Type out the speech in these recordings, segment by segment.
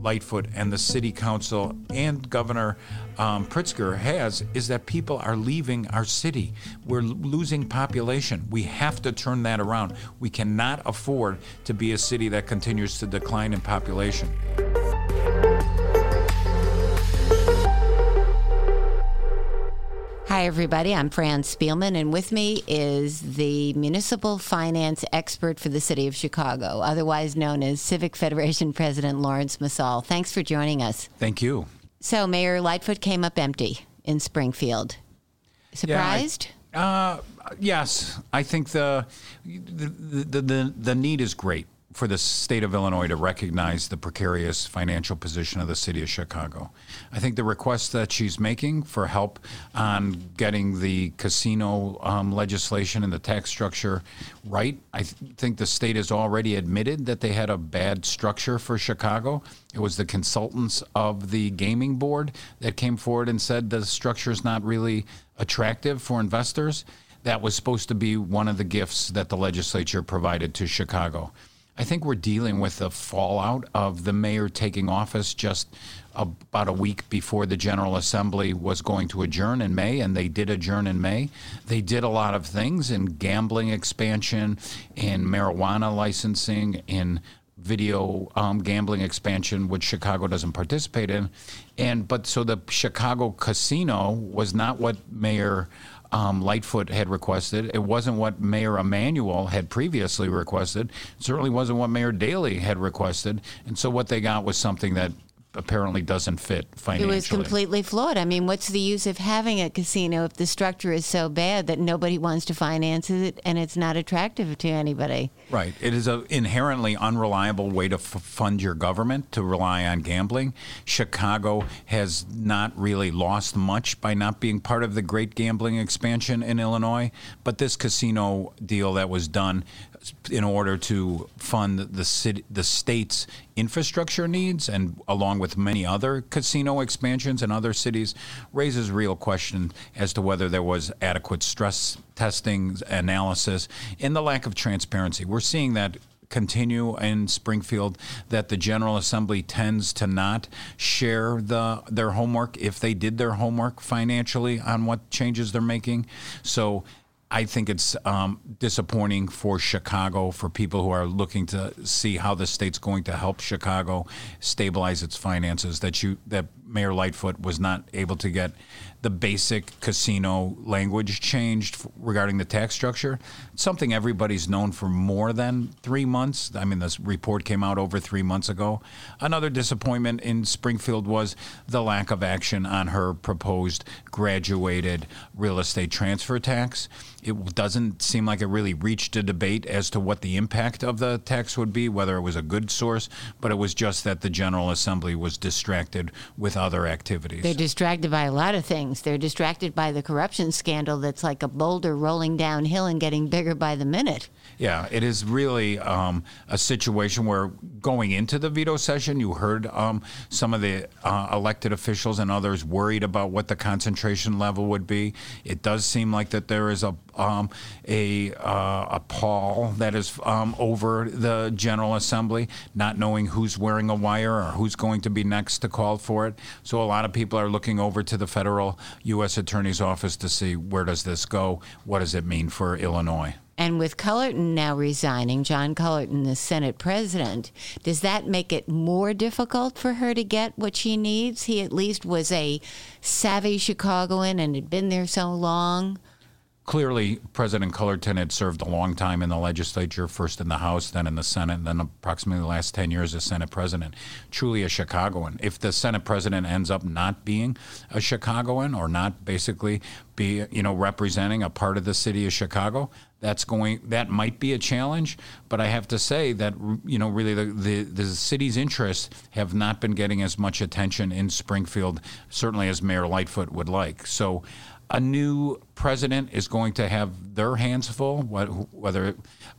Lightfoot and the City Council and Governor um, Pritzker has is that people are leaving our city. We're losing population. We have to turn that around. We cannot afford to be a city that continues to decline in population. Hi, everybody. I'm Fran Spielman, and with me is the municipal finance expert for the city of Chicago, otherwise known as Civic Federation President Laurence Msall. Thanks for joining us. Thank you. So, Mayor Lightfoot came up empty in Springfield. Surprised? Yeah, I, uh, yes, I think the the, the the the need is great for the state of Illinois to recognize the precarious financial position of the city of Chicago. I think the request that she's making for help on getting the casino um, legislation and the tax structure right, I th- think the state has already admitted that they had a bad structure for Chicago. It was the consultants of the gaming board that came forward and said the structure is not really attractive for investors. That was supposed to be one of the gifts that the legislature provided to Chicago. I think we're dealing with the fallout of the mayor taking office just about a week before the General Assembly was going to adjourn in May, and they did adjourn in May. They did a lot of things in gambling expansion, in marijuana licensing, in video um, gambling expansion, which Chicago doesn't participate in. And but so the Chicago casino was not what Mayor um, Lightfoot had requested. It wasn't what Mayor Emanuel had previously requested. It certainly wasn't what Mayor Daley had requested. And so what they got was something that apparently doesn't fit financially. It was completely flawed. I mean, what's the use of having a casino if the structure is so bad that nobody wants to finance it and it's not attractive to anybody? Right. It is an inherently unreliable way to f- fund your government to rely on gambling. Chicago has not really lost much by not being part of the great gambling expansion in Illinois, but this casino deal that was done in order to fund the city, the state's infrastructure needs, and along with many other casino expansions in other cities, raises real question as to whether there was adequate stress testing analysis and the lack of transparency. We're seeing that continue in Springfield that the General Assembly tends to not share the their homework if they did their homework financially on what changes they're making. So I think it's um, disappointing for Chicago, for people who are looking to see how the state's going to help Chicago stabilize its finances. That you that Mayor Lightfoot was not able to get the basic casino language changed regarding the tax structure. It's something everybody's known for more than three months. I mean, this report came out over three months ago. Another disappointment in Springfield was the lack of action on her proposed graduated real estate transfer tax. It doesn't seem like it really reached a debate as to what the impact of the tax would be, whether it was a good source, but it was just that the General Assembly was distracted with other activities. They're distracted by a lot of things. They're distracted by the corruption scandal that's like a boulder rolling downhill and getting bigger by the minute. Yeah, it is really um, a situation where going into the veto session, you heard um, some of the uh, elected officials and others worried about what the concentration level would be. It does seem like that there is a um, a, uh, a pall that is um, over the General Assembly, not knowing who's wearing a wire or who's going to be next to call for it. So a lot of people are looking over to the federal U.S. Attorney's Office to see where does this go? What does it mean for Illinois? And with Cullerton now resigning, John Cullerton, the Senate president, does that make it more difficult for her to get what she needs? He at least was a savvy Chicagoan and had been there so long. Clearly, President Cullerton had served a long time in the legislature, first in the House, then in the Senate, and then approximately the last 10 years as Senate president. Truly a Chicagoan. If the Senate president ends up not being a Chicagoan or not basically be, you know, representing a part of the city of Chicago, that's going that might be a challenge but i have to say that you know really the, the, the city's interests have not been getting as much attention in springfield certainly as mayor lightfoot would like so a new president is going to have their hands full, whether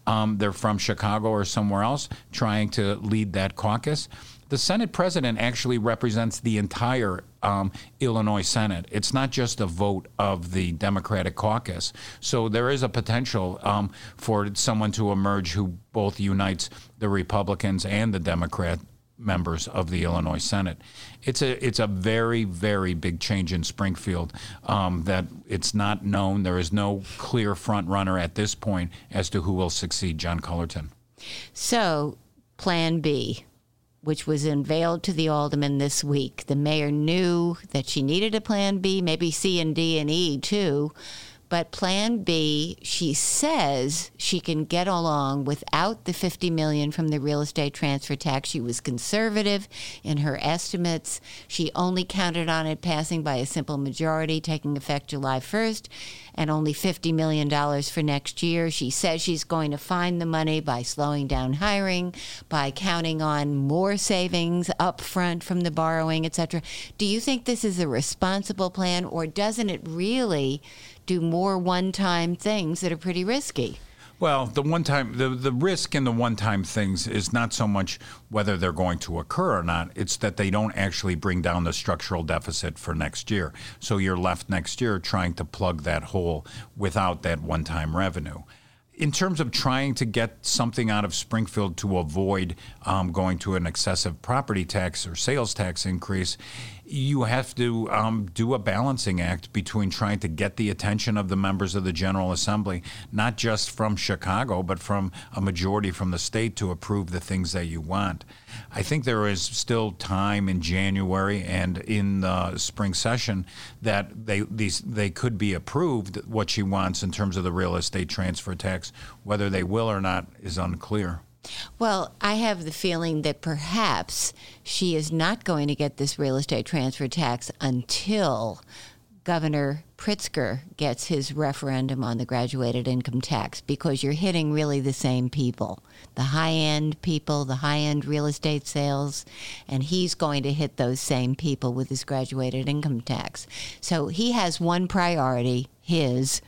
um, they're from Chicago or somewhere else, trying to lead that caucus. The Senate president actually represents the entire um, Illinois Senate. It's not just a vote of the Democratic caucus. So there is a potential um, for someone to emerge who both unites the Republicans and the Democrat members of the Illinois Senate. It's a it's a very very big change in Springfield um, that it's not known. There is no clear front runner at this point as to who will succeed John Cullerton. So, Plan B, which was unveiled to the aldermen this week, the mayor knew that she needed a Plan B, maybe C and D and E too but Plan B, she says she can get along without the 50 million from the real estate transfer tax. She was conservative in her estimates. She only counted on it passing by a simple majority, taking effect July 1st, and only 50 million dollars for next year. She says she's going to find the money by slowing down hiring, by counting on more savings up front from the borrowing, etc. Do you think this is a responsible plan or doesn't it really do more one time things that are pretty risky. Well, the one time the, the risk in the one time things is not so much whether they're going to occur or not, it's that they don't actually bring down the structural deficit for next year. So you're left next year trying to plug that hole without that one time revenue in terms of trying to get something out of Springfield to avoid um, going to an excessive property tax or sales tax increase, you have to um, do a balancing act between trying to get the attention of the members of the General Assembly, not just from Chicago, but from a majority from the state to approve the things that you want. I think there is still time in January and in the spring session that they these they could be approved what she wants in terms of the real estate transfer tax. Whether they will or not is unclear. Well, I have the feeling that perhaps she is not going to get this real estate transfer tax until Governor Pritzker gets his referendum on the graduated income tax because you're hitting really the same people the high end people, the high end real estate sales, and he's going to hit those same people with his graduated income tax. So he has one priority, his.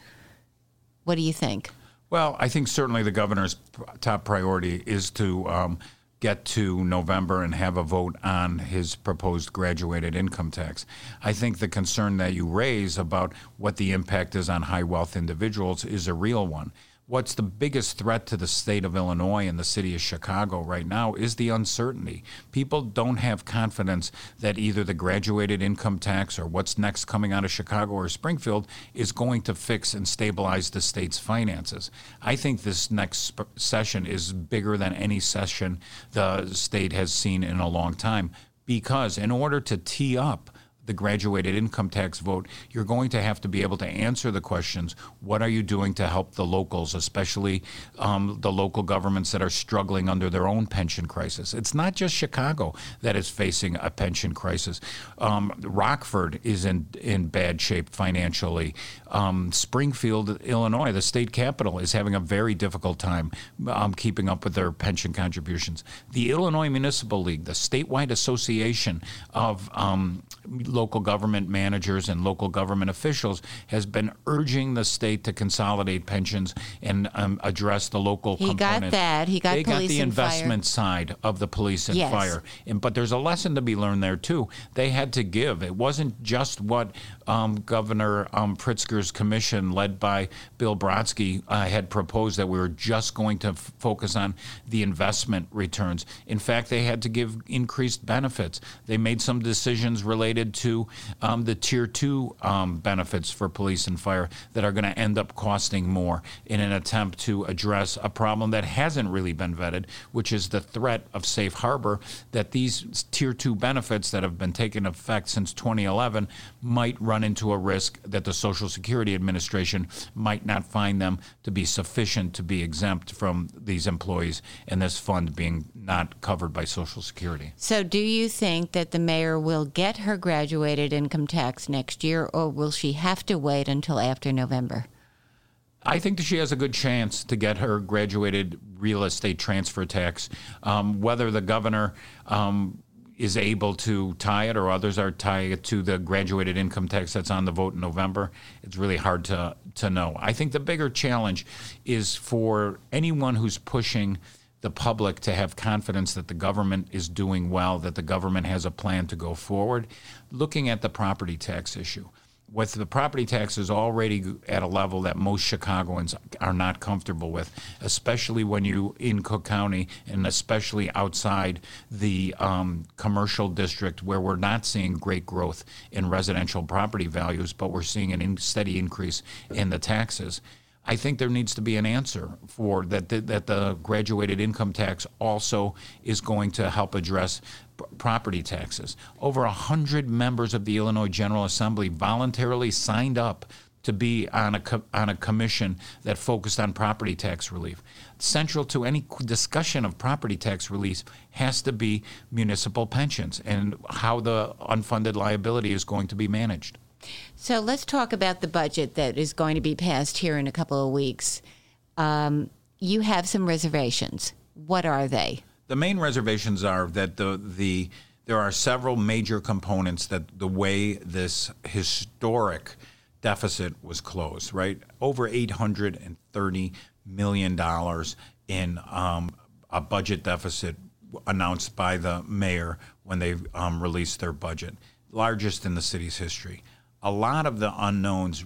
What do you think? Well, I think certainly the governor's top priority is to um, get to November and have a vote on his proposed graduated income tax. I think the concern that you raise about what the impact is on high wealth individuals is a real one what's the biggest threat to the state of Illinois and the city of Chicago right now is the uncertainty. People don't have confidence that either the graduated income tax or what's next coming out of Chicago or Springfield is going to fix and stabilize the state's finances. I think this next session is bigger than any session the state has seen in a long time because in order to tee up the graduated income tax vote, you're going to have to be able to answer the questions what are you doing to help the locals, especially um, the local governments that are struggling under their own pension crisis? It's not just Chicago that is facing a pension crisis. Um, Rockford is in, in bad shape financially. Um, Springfield, Illinois, the state capital, is having a very difficult time um, keeping up with their pension contributions. The Illinois Municipal League, the statewide association of um, local government managers and local government officials has been urging the state to consolidate pensions and um, address the local he component. got that. He got they got the investment fire. side of the police and yes. fire. And, but there's a lesson to be learned there too. They had to give. It wasn't just what um, Governor um, Pritzker's commission, led by Bill Brodsky, uh, had proposed that we were just going to f- focus on the investment returns. In fact, they had to give increased benefits. They made some decisions related to um, the tier two um, benefits for police and fire that are going to end up costing more in an attempt to address a problem that hasn't really been vetted, which is the threat of safe harbor that these tier two benefits that have been taking effect since 2011 might run into a risk that the Social Security Administration might not find them to be sufficient to be exempt from these employees and this fund being not covered by Social Security. So, do you think that the mayor will get her graduated income tax next year, or will she have to wait until after November? I think that she has a good chance to get her graduated real estate transfer tax. Um, whether the governor um, is able to tie it or others are tying it to the graduated income tax that's on the vote in November, it's really hard to, to know. I think the bigger challenge is for anyone who's pushing the public to have confidence that the government is doing well, that the government has a plan to go forward, looking at the property tax issue with the property tax is already at a level that most Chicagoans are not comfortable with, especially when you in Cook County and especially outside the um, commercial district where we're not seeing great growth in residential property values, but we're seeing an in steady increase in the taxes. I think there needs to be an answer for that. The, that the graduated income tax also is going to help address property taxes. Over a hundred members of the Illinois General Assembly voluntarily signed up to be on a co- on a commission that focused on property tax relief. Central to any discussion of property tax relief has to be municipal pensions and how the unfunded liability is going to be managed. So let's talk about the budget that is going to be passed here in a couple of weeks. Um, you have some reservations. What are they? The main reservations are that the the there are several major components that the way this historic deficit was closed, right? Over eight hundred and thirty million dollars in um, a budget deficit announced by the mayor when they um, released their budget, largest in the city's history a lot of the unknowns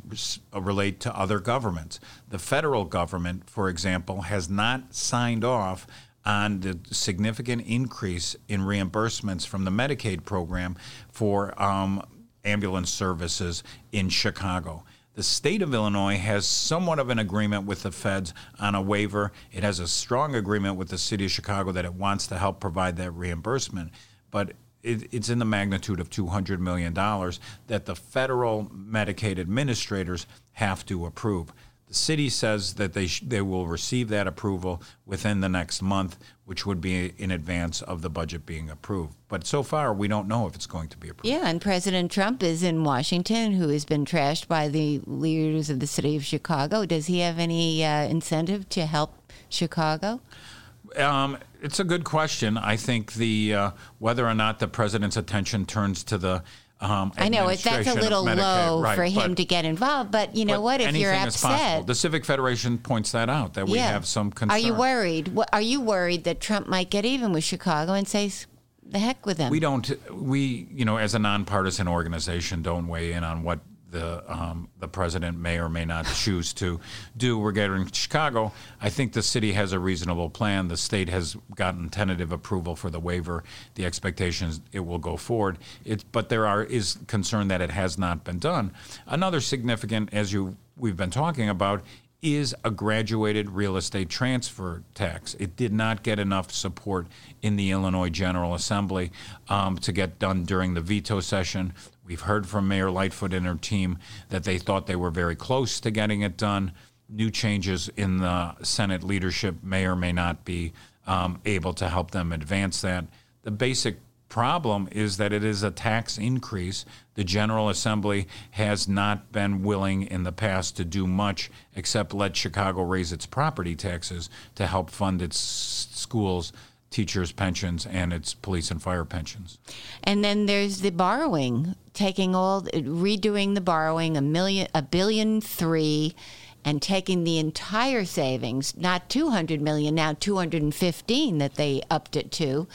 relate to other governments. The federal government, for example, has not signed off on the significant increase in reimbursements from the Medicaid program for um, ambulance services in Chicago. The state of Illinois has somewhat of an agreement with the feds on a waiver. It has a strong agreement with the city of Chicago that it wants to help provide that reimbursement. But it, it's in the magnitude of $200 million that the federal Medicaid administrators have to approve. City says that they, sh- they will receive that approval within the next month, which would be in advance of the budget being approved. But so far, we don't know if it's going to be approved. Yeah, and President Trump is in Washington, who has been trashed by the leaders of the city of Chicago. Does he have any uh, incentive to help Chicago? Um, it's a good question. I think the uh, whether or not the president's attention turns to the um, I know that's a little low right, for him but, to get involved, but you know but what? If you're anything is possible. upset, the Civic Federation points that out that we yeah. have some concern. Are you worried? Are you worried that Trump might get even with Chicago and say, "The heck with them"? We don't. We you know as a nonpartisan organization don't weigh in on what the um, the president may or may not choose to do regarding Chicago. I think the city has a reasonable plan. The state has gotten tentative approval for the waiver. The expectation is it will go forward. It, but there are is concern that it has not been done. Another significant, as you we've been talking about, is a graduated real estate transfer tax. It did not get enough support in the Illinois General Assembly um, to get done during the veto session. We've heard from Mayor Lightfoot and her team that they thought they were very close to getting it done. New changes in the Senate leadership may or may not be um, able to help them advance that. The basic problem is that it is a tax increase. The General Assembly has not been willing in the past to do much except let Chicago raise its property taxes to help fund its schools, teachers' pensions, and its police and fire pensions. And then there's the borrowing, taking all, redoing the borrowing, a million, a billion three, and taking the entire savings, not 200 million, now 215 that they upped it to,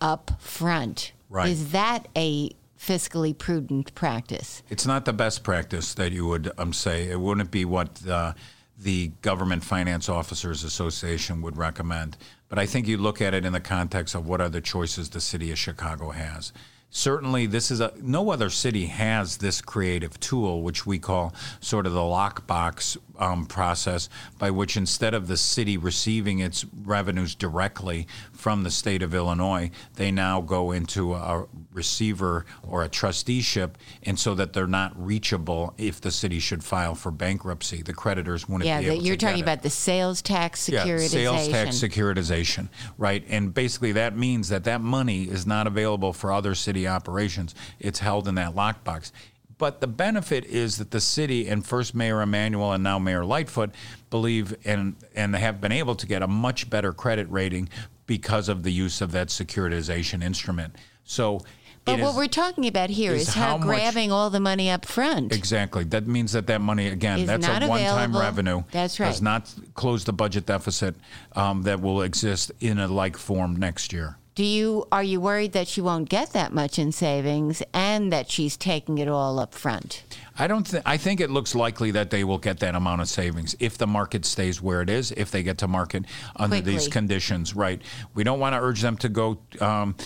up front. Right. Is that a fiscally prudent practice? It's not the best practice that you would um, say. It wouldn't be what the, the Government Finance Officers Association would recommend. But I think you look at it in the context of what are the choices the city of Chicago has. certainly this is a no other city has this creative tool which we call sort of the lockbox um, process by which instead of the city receiving its revenues directly from the state of illinois they now go into a receiver or a trusteeship and so that they're not reachable if the city should file for bankruptcy the creditors wouldn't Yeah, be that able you're talking about the sales tax securitization. Yeah, sales tax securitization, right? And basically that means that that money is not available for other city operations. It's held in that lockbox. But the benefit is that the city and first Mayor Emanuel and now Mayor Lightfoot believe and and have been able to get a much better credit rating because of the use of that securitization instrument. So But it what is- we're talking about here is is how, how grabbing all the money up front. Exactly. That means that that money again, Is that's a one-time revenue. That's right. Does not close the budget deficit um, that will exist in a like form next year. Do you are you worried that she won't get that much in savings and that she's taking it all up front? I don't. Th- I think it looks likely that they will get that amount of savings if the market stays where it is. If they get to market under these conditions, right? We don't want to urge them to go. Um,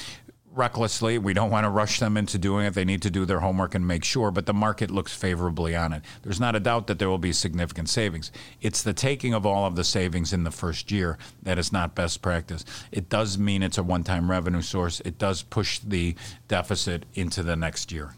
recklessly. We don't want to rush them into doing it. They need to do their homework and make sure but the market looks favorably on it. There's not a doubt that there will be significant savings. It's the taking of all of the savings in the first year that is not best practice. It does mean it's a one-time revenue source. It does push the deficit into the next year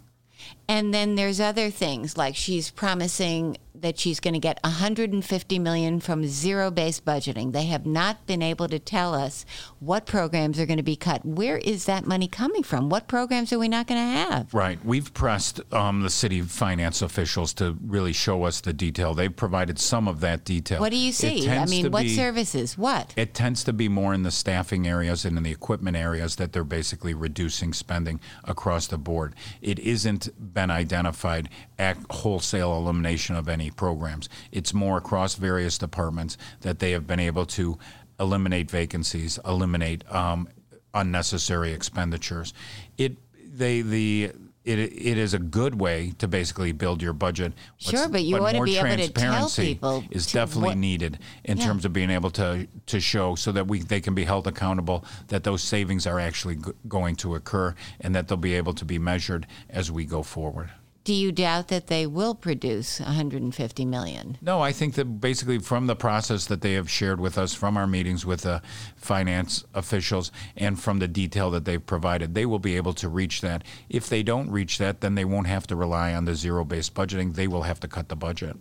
And then there's other things like she's promising that she's going to get 150 million from zero-based budgeting. They have not been able to tell us what programs are going to be cut. Where is that money coming from? What programs are we not going to have? Right. We've pressed um, the city finance officials to really show us the detail. They've provided some of that detail. What do you see? I mean, what be- services? What? It tends to be more in the staffing areas and in the equipment areas that they're basically reducing spending across the board. It isn't been identified at wholesale elimination of any programs. It's more across various departments that they have been able to eliminate vacancies, eliminate um, unnecessary expenditures. It they the it, it is a good way to basically build your budget. Sure, but you ought to be able to tell transparency people is definitely what- needed in Yeah. terms of being able to to show so that we they can be held accountable that those savings are actually g- going to occur and that they'll be able to be measured as we go forward. Do you doubt that they will produce 150 million? No, I think that basically from the process that they have shared with us, from our meetings with the finance officials, and from the detail that they've provided, they will be able to reach that. If they don't reach that, then they won't have to rely on the zero based budgeting. They will have to cut the budget.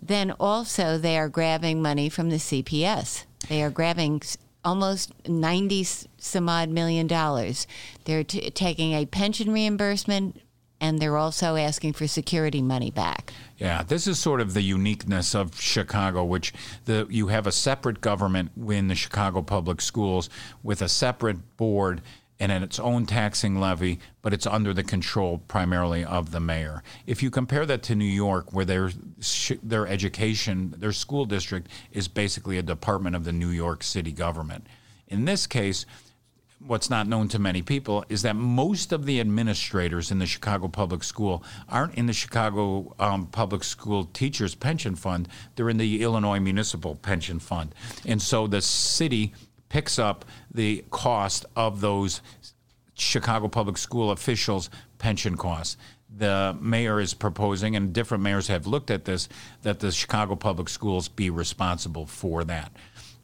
Then also they are grabbing money from the CPS. They are grabbing almost 90 some odd million dollars. They're t- taking a pension reimbursement and they're also asking for security money back. Yeah, this is sort of the uniqueness of Chicago, which the you have a separate government in the Chicago Public Schools with a separate board and its own taxing levy, but it's under the control primarily of the mayor. If you compare that to New York, where their their education, their school district is basically a department of the New York City government. In this case, what's not known to many people is that most of the administrators in the Chicago Public School aren't in the Chicago um, Public School Teachers Pension Fund. They're in the Illinois Municipal Pension Fund. And so the city picks up the cost of those Chicago Public School officials' pension costs. The mayor is proposing, and different mayors have looked at this, that the Chicago Public Schools be responsible for that.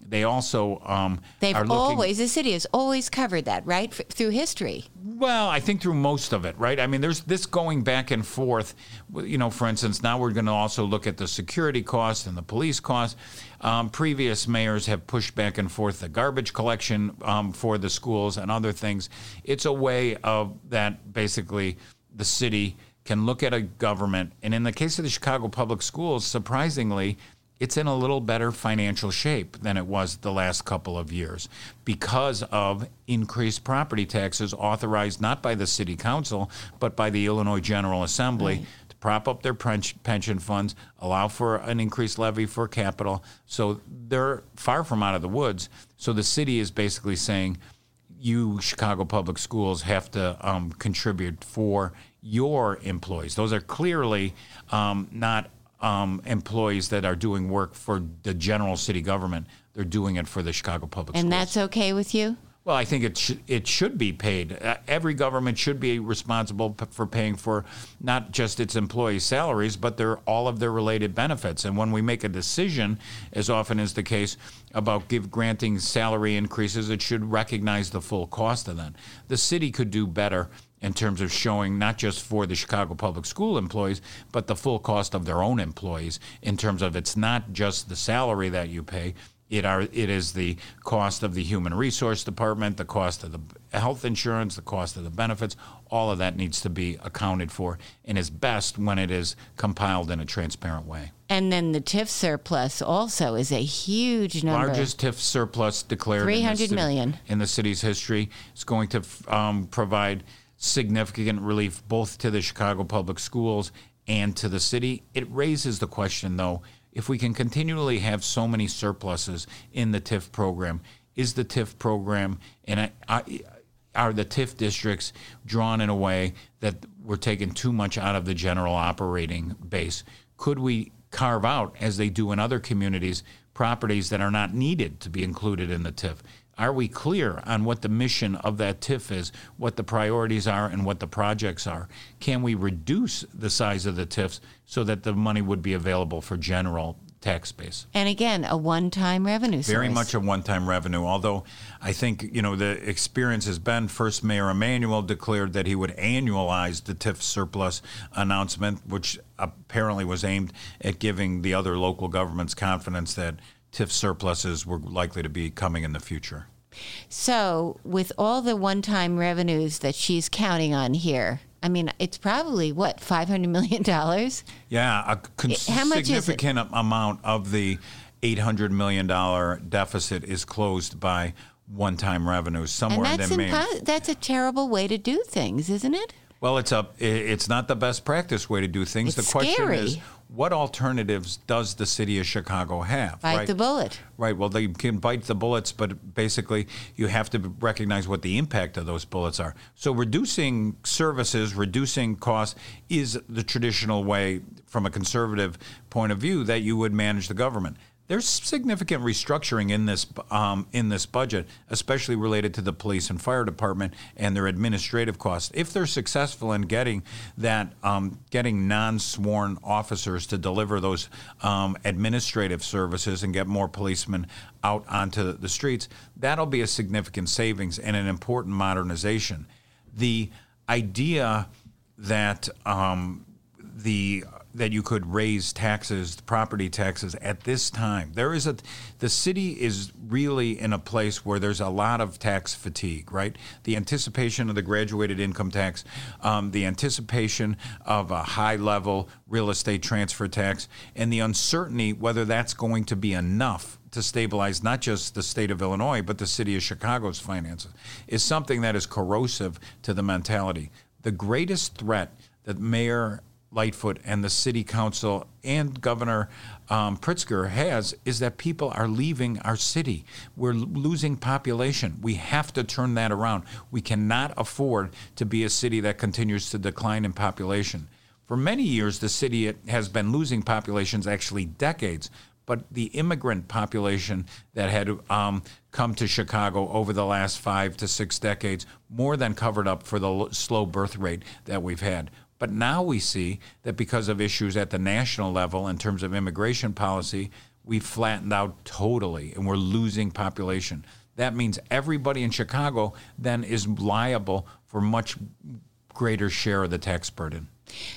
They also um, They've are looking, always, the city has always covered that, right? F- through history. well, I think through most of it, right? I mean, there's this going back and forth. You know, for instance, now we're going to also look at the security costs and the police costs. Um, previous mayors have pushed back and forth the garbage collection um, for the schools and other things. It's a way of that basically the city can look at a government, and in the case of the Chicago Public Schools, surprisingly, it's in a little better financial shape than it was the last couple of years because of increased property taxes authorized not by the city council but by the Illinois General Assembly to prop up their pension funds, allow for an increased levy for capital. So they're far from out of the woods. So the city is basically saying you Chicago Public Schools have to um, contribute for your employees. Those are clearly um, not um, employees that are doing work for the general city government. They're doing it for the Chicago Public And Schools. that's okay with you? Well, I think it sh- it should be paid. Uh, every government should be responsible p- for paying for not just its employees' salaries, but their all of their related benefits. And when we make a decision, as often is the case, about give granting salary increases, it should recognize the full cost of that. The city could do better in terms of showing not just for the Chicago public school employees, but the full cost of their own employees in terms of it's not just the salary that you pay, it are it is the cost of the human resource department, the cost of the health insurance, the cost of the benefits. All of that needs to be accounted for, and is best when it is compiled in a transparent way. And then the TIF surplus also is a huge number. Largest TIF surplus declared. Three in the hundred city- in the city's history. It's going to um, provide significant relief both to the Chicago public schools and to the city. It raises the question, though, if we can continually have so many surpluses in the TIF program, is the TIF program and I, I, are the TIF districts drawn in a way that we're taking too much out of the general operating base? Could we carve out, as they do in other communities, properties that are not needed to be included in the TIF? Are we clear on what the mission of that TIF is, what the priorities are, and what the projects are? Can we reduce the size of the TIFs so that the money would be available for general tax base? And again, a one-time revenue source. Very much a one-time revenue. Although I think you know the experience has been first Mayor Emanuel declared that he would annualize the TIF surplus announcement, which apparently was aimed at giving the other local governments confidence that TIF surpluses were likely to be coming in the future. So, with all the one-time revenues that she's counting on here, I mean, it's probably what five hundred million dollars. Yeah, a cons- How much significant amount of the eight hundred million dollar deficit is closed by one-time revenues And somewhere that's in impo- that's a terrible way to do things, isn't it? Well, it's a it's not the best practice way to do things. It's the question scary. is, what alternatives does the city of Chicago have? Bite right? the bullet. Right. Well, they can bite the bullets, but basically, you have to recognize what the impact of those bullets are. So, reducing services, reducing costs is the traditional way, from a conservative point of view, that you would manage the government. There's significant restructuring in this um, in this budget, especially related to the police and fire department and their administrative costs. If they're successful in getting that, um, getting non-sworn officers to deliver those um, administrative services and get more policemen out onto the streets, that'll be a significant savings and an important modernization. The idea that um, the that you could raise taxes, property taxes at this time. There is a the city is really in a place where there's a lot of tax fatigue, right? The anticipation of the graduated income tax, um, the anticipation of a high level real estate transfer tax, and the uncertainty whether that's going to be enough to stabilize not just the state of Illinois, but the city of Chicago's finances, is something that is corrosive to the mentality. The greatest threat that Mayor Lightfoot and the city council and Governor um, Pritzker has is that people are leaving our city. We're losing population. We have to turn that around. We cannot afford to be a city that continues to decline in population. For many years, the city has been losing populations, actually decades. But the immigrant population that had um, come to Chicago over the last five to six decades more than covered up for the l- slow birth rate that we've had. But now we see that because of issues at the national level in terms of immigration policy, we've flattened out totally and we're losing population. That means everybody in Chicago then is liable for much greater share of the tax burden.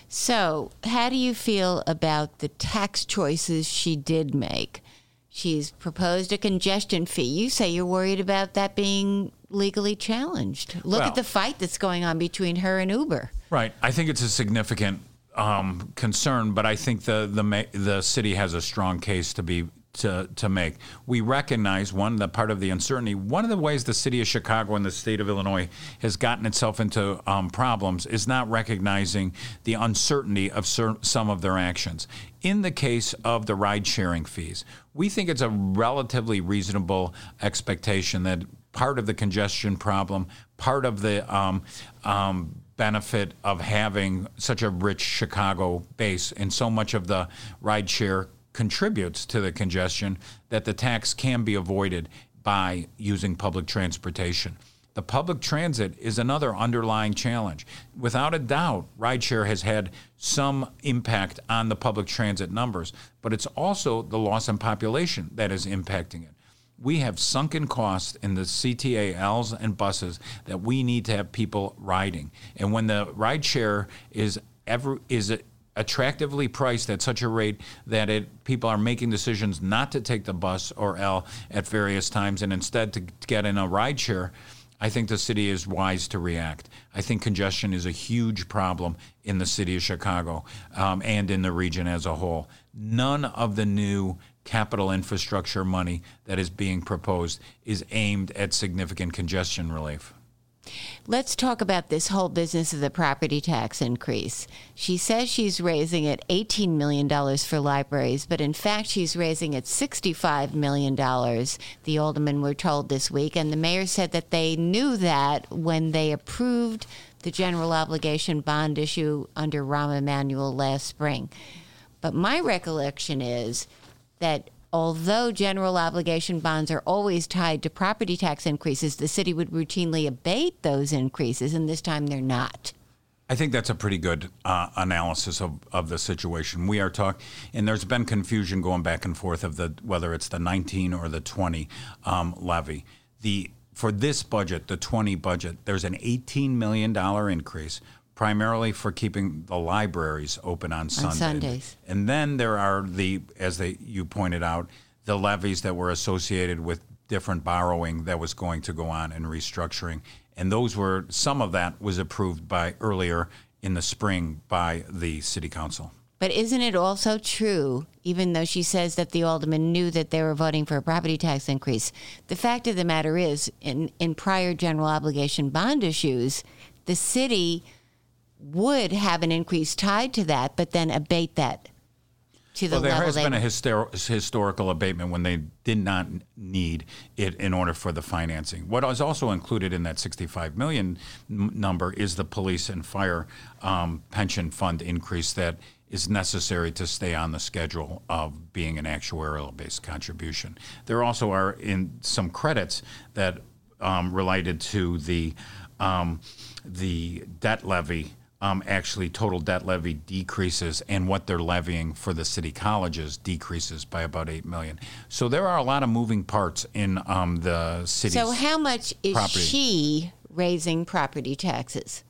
So, how do you feel about the tax choices she did make? She's proposed a congestion fee. You say you're worried about that being legally challenged. Look Well- at the fight that's going on between her and Uber. Right. I think it's a significant um, concern, but I think the the the city has a strong case to be to to make. We recognize one the part of the uncertainty. One of the ways the city of Chicago and the state of Illinois has gotten itself into um, problems is not recognizing the uncertainty of cer- some of their actions. In the case of the ride sharing fees, we think it's a relatively reasonable expectation that part of the congestion problem, part of the um, um, benefit of having such a rich Chicago base and so much of the rideshare contributes to the congestion that the tax can be avoided by using public transportation. The public transit is another underlying challenge. Without a doubt, rideshare has had some impact on the public transit numbers, but it's also the loss in population that is impacting it. We have sunken costs in the CTALs and buses that we need to have people riding. And when the rideshare is ever is attractively priced at such a rate that it people are making decisions not to take the bus or L at various times and instead to get in a rideshare, I think the city is wise to react. I think congestion is a huge problem in the city of Chicago um, and in the region as a whole. None of the new capital infrastructure money that is being proposed is aimed at significant congestion relief. Let's talk about this whole business of the property tax increase. She says she's raising it $18 million for libraries, but in fact, she's raising it $65 million, the aldermen were told this week. And the mayor said that they knew that when they approved the general obligation bond issue under Rahm Emanuel last spring. But my recollection is that although general obligation bonds are always tied to property tax increases, the city would routinely abate those increases, and this time they're not. I think that's a pretty good uh, analysis of, of the situation. We are talking, and there's been confusion going back and forth of the whether it's the 19 or the 20 um, levy. The for this budget, the 20 budget, there's an 18 million dollar increase primarily for keeping the libraries open on, on Sundays. And then there are the, as they, you pointed out, the levies that were associated with different borrowing that was going to go on and restructuring. And those were, some of that was approved by earlier in the spring by the city council. But isn't it also true, even though she says that the aldermen knew that they were voting for a property tax increase, the fact of the matter is, in, in prior general obligation bond issues, the city would have an increase tied to that, but then abate that to the well, there has been a hyster- historical abatement when they did not need it in order for the financing. What is also included in that 65 million m- number is the police and fire um, pension fund increase that is necessary to stay on the schedule of being an actuarial based contribution. There also are in some credits that um, related to the um, the debt levy um, actually total debt levy decreases and what they're levying for the city colleges decreases by about eight million. So there are a lot of moving parts in um, the city. So how much is property. she raising property taxes?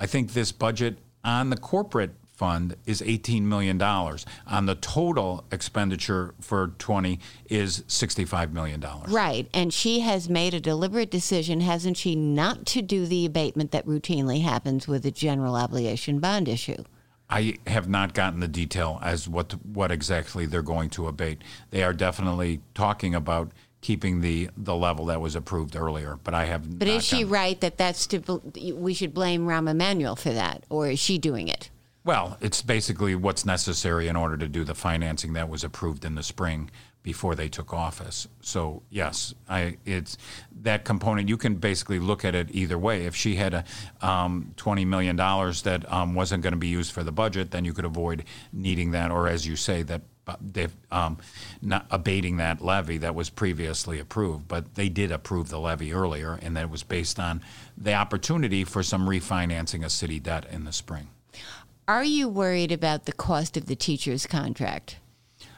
I think this budget on the corporate fund is $18 million. On the total expenditure for 20 is $65 million. Right. And she has made a deliberate decision, hasn't she, not to do the abatement that routinely happens with a general obligation bond issue. I have not gotten the detail as what what exactly they're going to abate. They are definitely talking about keeping the the level that was approved earlier, but I have. But is she right that that's to we should blame Rahm Emanuel for that, or is she doing it? Well, it's basically what's necessary in order to do the financing that was approved in the spring before they took office. So yes, I it's that component. You can basically look at it either way. If she had a um, twenty million dollars that um, wasn't going to be used for the budget, then you could avoid needing that, or as you say, that they've um, not abating that levy that was previously approved. But they did approve the levy earlier, and that was based on the opportunity for some refinancing of city debt in the spring. Are you worried about the cost of the teacher's contract?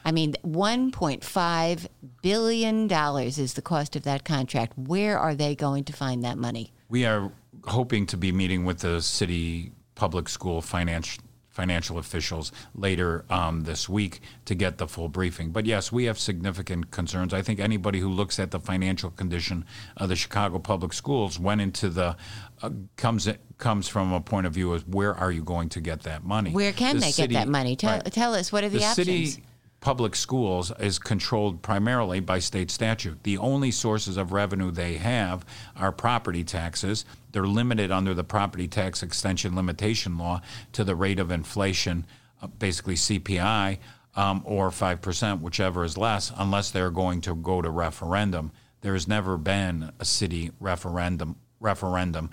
I mean, $1.5 billion is the cost of that contract. Where are they going to find that money? We are hoping to be meeting with the city public school finance, financial officials later um, this week to get the full briefing. But yes, we have significant concerns. I think anybody who looks at the financial condition of the Chicago public schools went into the uh, comes comes from a point of view of where are you going to get that money? Where can The they city- get that money? Tell, right. tell us what are the, the options? city public schools is controlled primarily by state statute. The only sources of revenue they have are property taxes. They're limited under the property tax extension limitation law to the rate of inflation, uh, basically CPI, um, or 5%, whichever is less, unless they're going to go to referendum. There has never been a city referendum referendum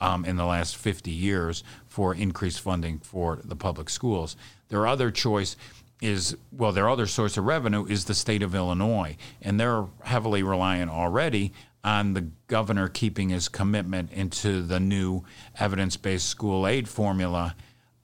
um, in the last 50 years for increased funding for the public schools. Their other choice is well, their other source of revenue is the state of Illinois, and they're heavily reliant already on the governor keeping his commitment into the new evidence-based school aid formula.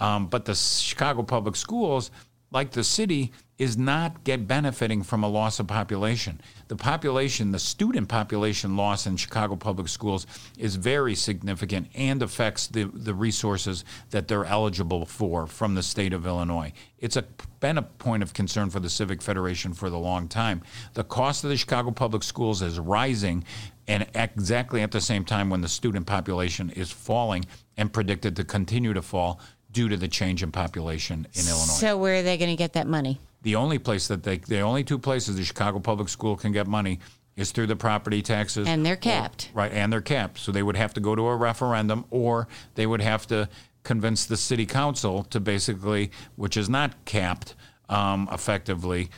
Um, but the Chicago Public Schools, like the city, is not get benefiting from a loss of population. The population, the student population loss in Chicago public schools is very significant and affects the, the resources that they're eligible for from the state of Illinois. It's a, been a point of concern for the Civic Federation for the long time. The cost of the Chicago public schools is rising and exactly at the same time when the student population is falling and predicted to continue to fall due to the change in population in Illinois. So where are they going to get that money? The only place that they, the only two places the Chicago Public School can get money is through the property taxes. And they're capped. Or, right, and they're capped. So they would have to go to a referendum or they would have to convince the city council to basically, which is not capped um, effectively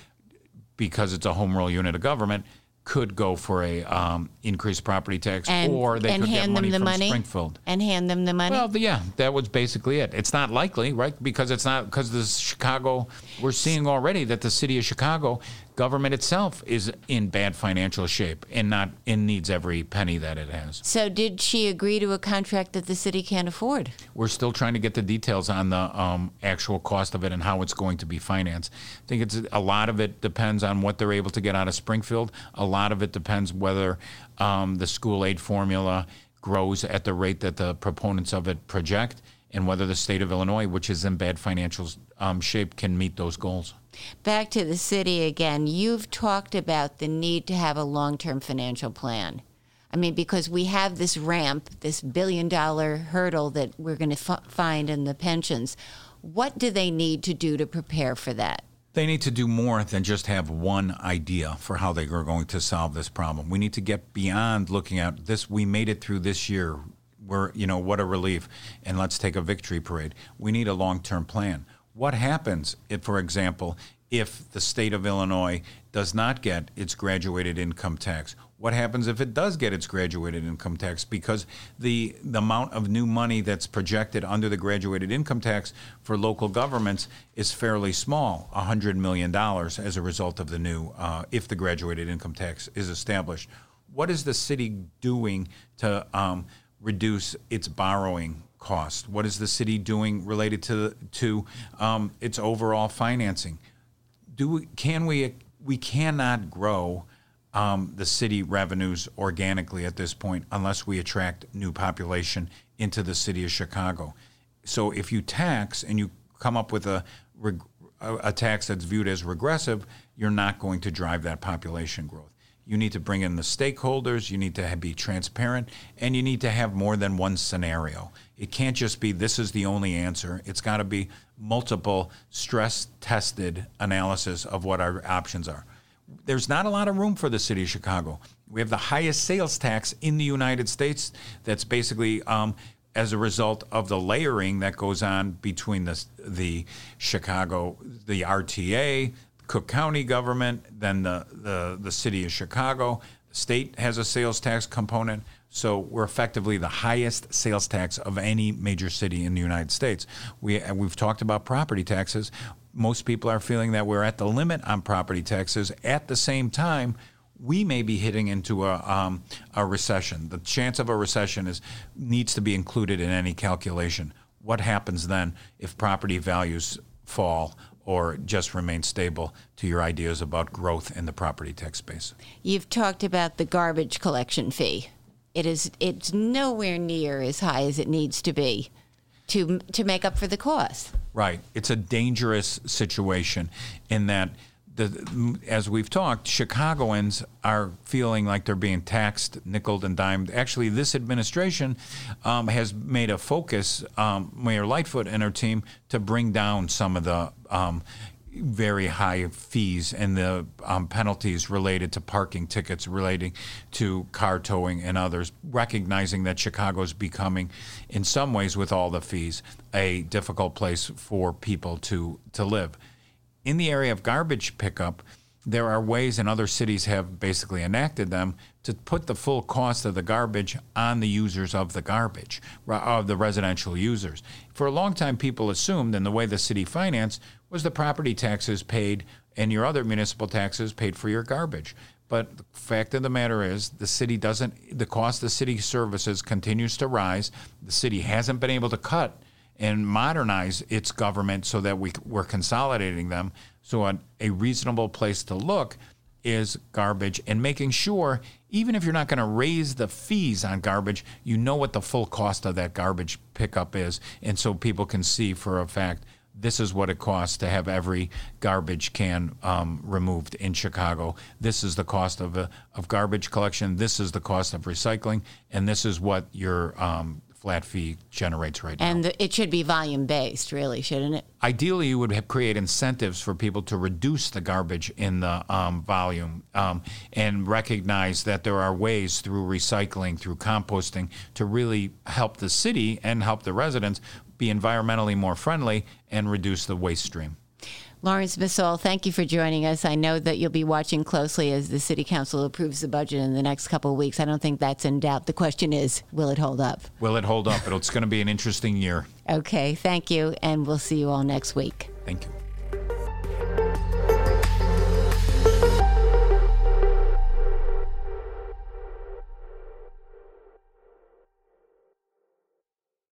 because it's a home rule unit of government, could go for a um, increased property tax, And, or they could get hand money the from money? Springfield. And hand them the money? Well, yeah, that was basically it. It's not likely, right? Because it's not because the Chicago. We're seeing already that the city of Chicago government itself is in bad financial shape and not and needs every penny that it has. so did she agree to a contract that the city can't afford? We're still trying to get the details on the um, actual cost of it and how it's going to be financed. I think it's a lot of it depends on what they're able to get out of Springfield. A lot of it depends whether um, the school aid formula grows at the rate that the proponents of it project, and whether the state of Illinois, which is in bad financial um, shape, can meet those goals. Back to the city again. You've talked about the need to have a long term financial plan. I mean, because we have this ramp, this billion dollar hurdle that we're going to f- find in the pensions. What do they need to do to prepare for that? They need to do more than just have one idea for how they are going to solve this problem. We need to get beyond looking at this. We made it through this year. We're, you know, what a relief. And let's take a victory parade. We need a long term plan. What happens if, for example, if the state of Illinois does not get its graduated income tax? What happens if it does get its graduated income tax? Because the, the amount of new money that's projected under the graduated income tax for local governments is fairly small $100 million as a result of the new, uh, if the graduated income tax is established. What is the city doing to um, reduce its borrowing cost? What is the city doing related to, to um, its overall financing? do we, can we we cannot grow um, the city revenues organically at this point unless we attract new population into the city of Chicago. So if you tax and you come up with a a tax that's viewed as regressive, you're not going to drive that population growth. You need to bring in the stakeholders, you need to be transparent, and you need to have more than one scenario. It can't just be this is the only answer. It's got to be multiple stress tested analysis of what our options are. There's not a lot of room for the city of Chicago. We have the highest sales tax in the United States. That's basically um, as a result of the layering that goes on between the the Chicago, the RTA, Cook County government, then the the, the city of Chicago. The state has a sales tax component. So we're effectively the highest sales tax of any major city in the United States. We we've talked about property taxes. Most people are feeling that we're at the limit on property taxes. At the same time, we may be hitting into a, um, a recession. The chance of a recession is needs to be included in any calculation. What happens then if property values fall or just remain stable to your ideas about growth in the property tax space? You've talked about the garbage collection fee. It is it's nowhere near as high as it needs to be to to make up for the cost. Right. It's a dangerous situation in that the, as we've talked, Chicagoans are feeling like they're being taxed, nickled, and dimed. Actually, this administration um, has made a focus, um, Mayor Lightfoot and her team, to bring down some of the um, very high fees and the um, penalties related to parking tickets, relating to car towing and others, recognizing that Chicago is becoming, in some ways, with all the fees, a difficult place for people to, to live. In the area of garbage pickup, there are ways, and other cities have basically enacted them, to put the full cost of the garbage on the users of the garbage, of the residential users. For a long time, people assumed, and the way the city financed was the property taxes paid and your other municipal taxes paid for your garbage. But the fact of the matter is, the city doesn't, the cost of city services continues to rise. The city hasn't been able to cut and modernize its government so that we, we're consolidating them. So, a, a reasonable place to look is garbage and making sure, even if you're not going to raise the fees on garbage, you know what the full cost of that garbage pickup is. And so people can see for a fact this is what it costs to have every garbage can um, removed in Chicago. This is the cost of, a, of garbage collection. This is the cost of recycling. And this is what your um, flat fee generates right And now. the, it should be volume based, really, shouldn't it? Ideally, you would have create incentives for people to reduce the garbage in the um, volume um, and recognize that there are ways through recycling, through composting, to really help the city and help the residents be environmentally more friendly and reduce the waste stream. Laurence Msall, thank you for joining us. I know that you'll be watching closely as the City Council approves the budget in the next couple of weeks. I don't think that's in doubt. The question is, will it hold up? Will it hold up? It's going to be an interesting year. Okay, thank you, and we'll see you all next week. Thank you.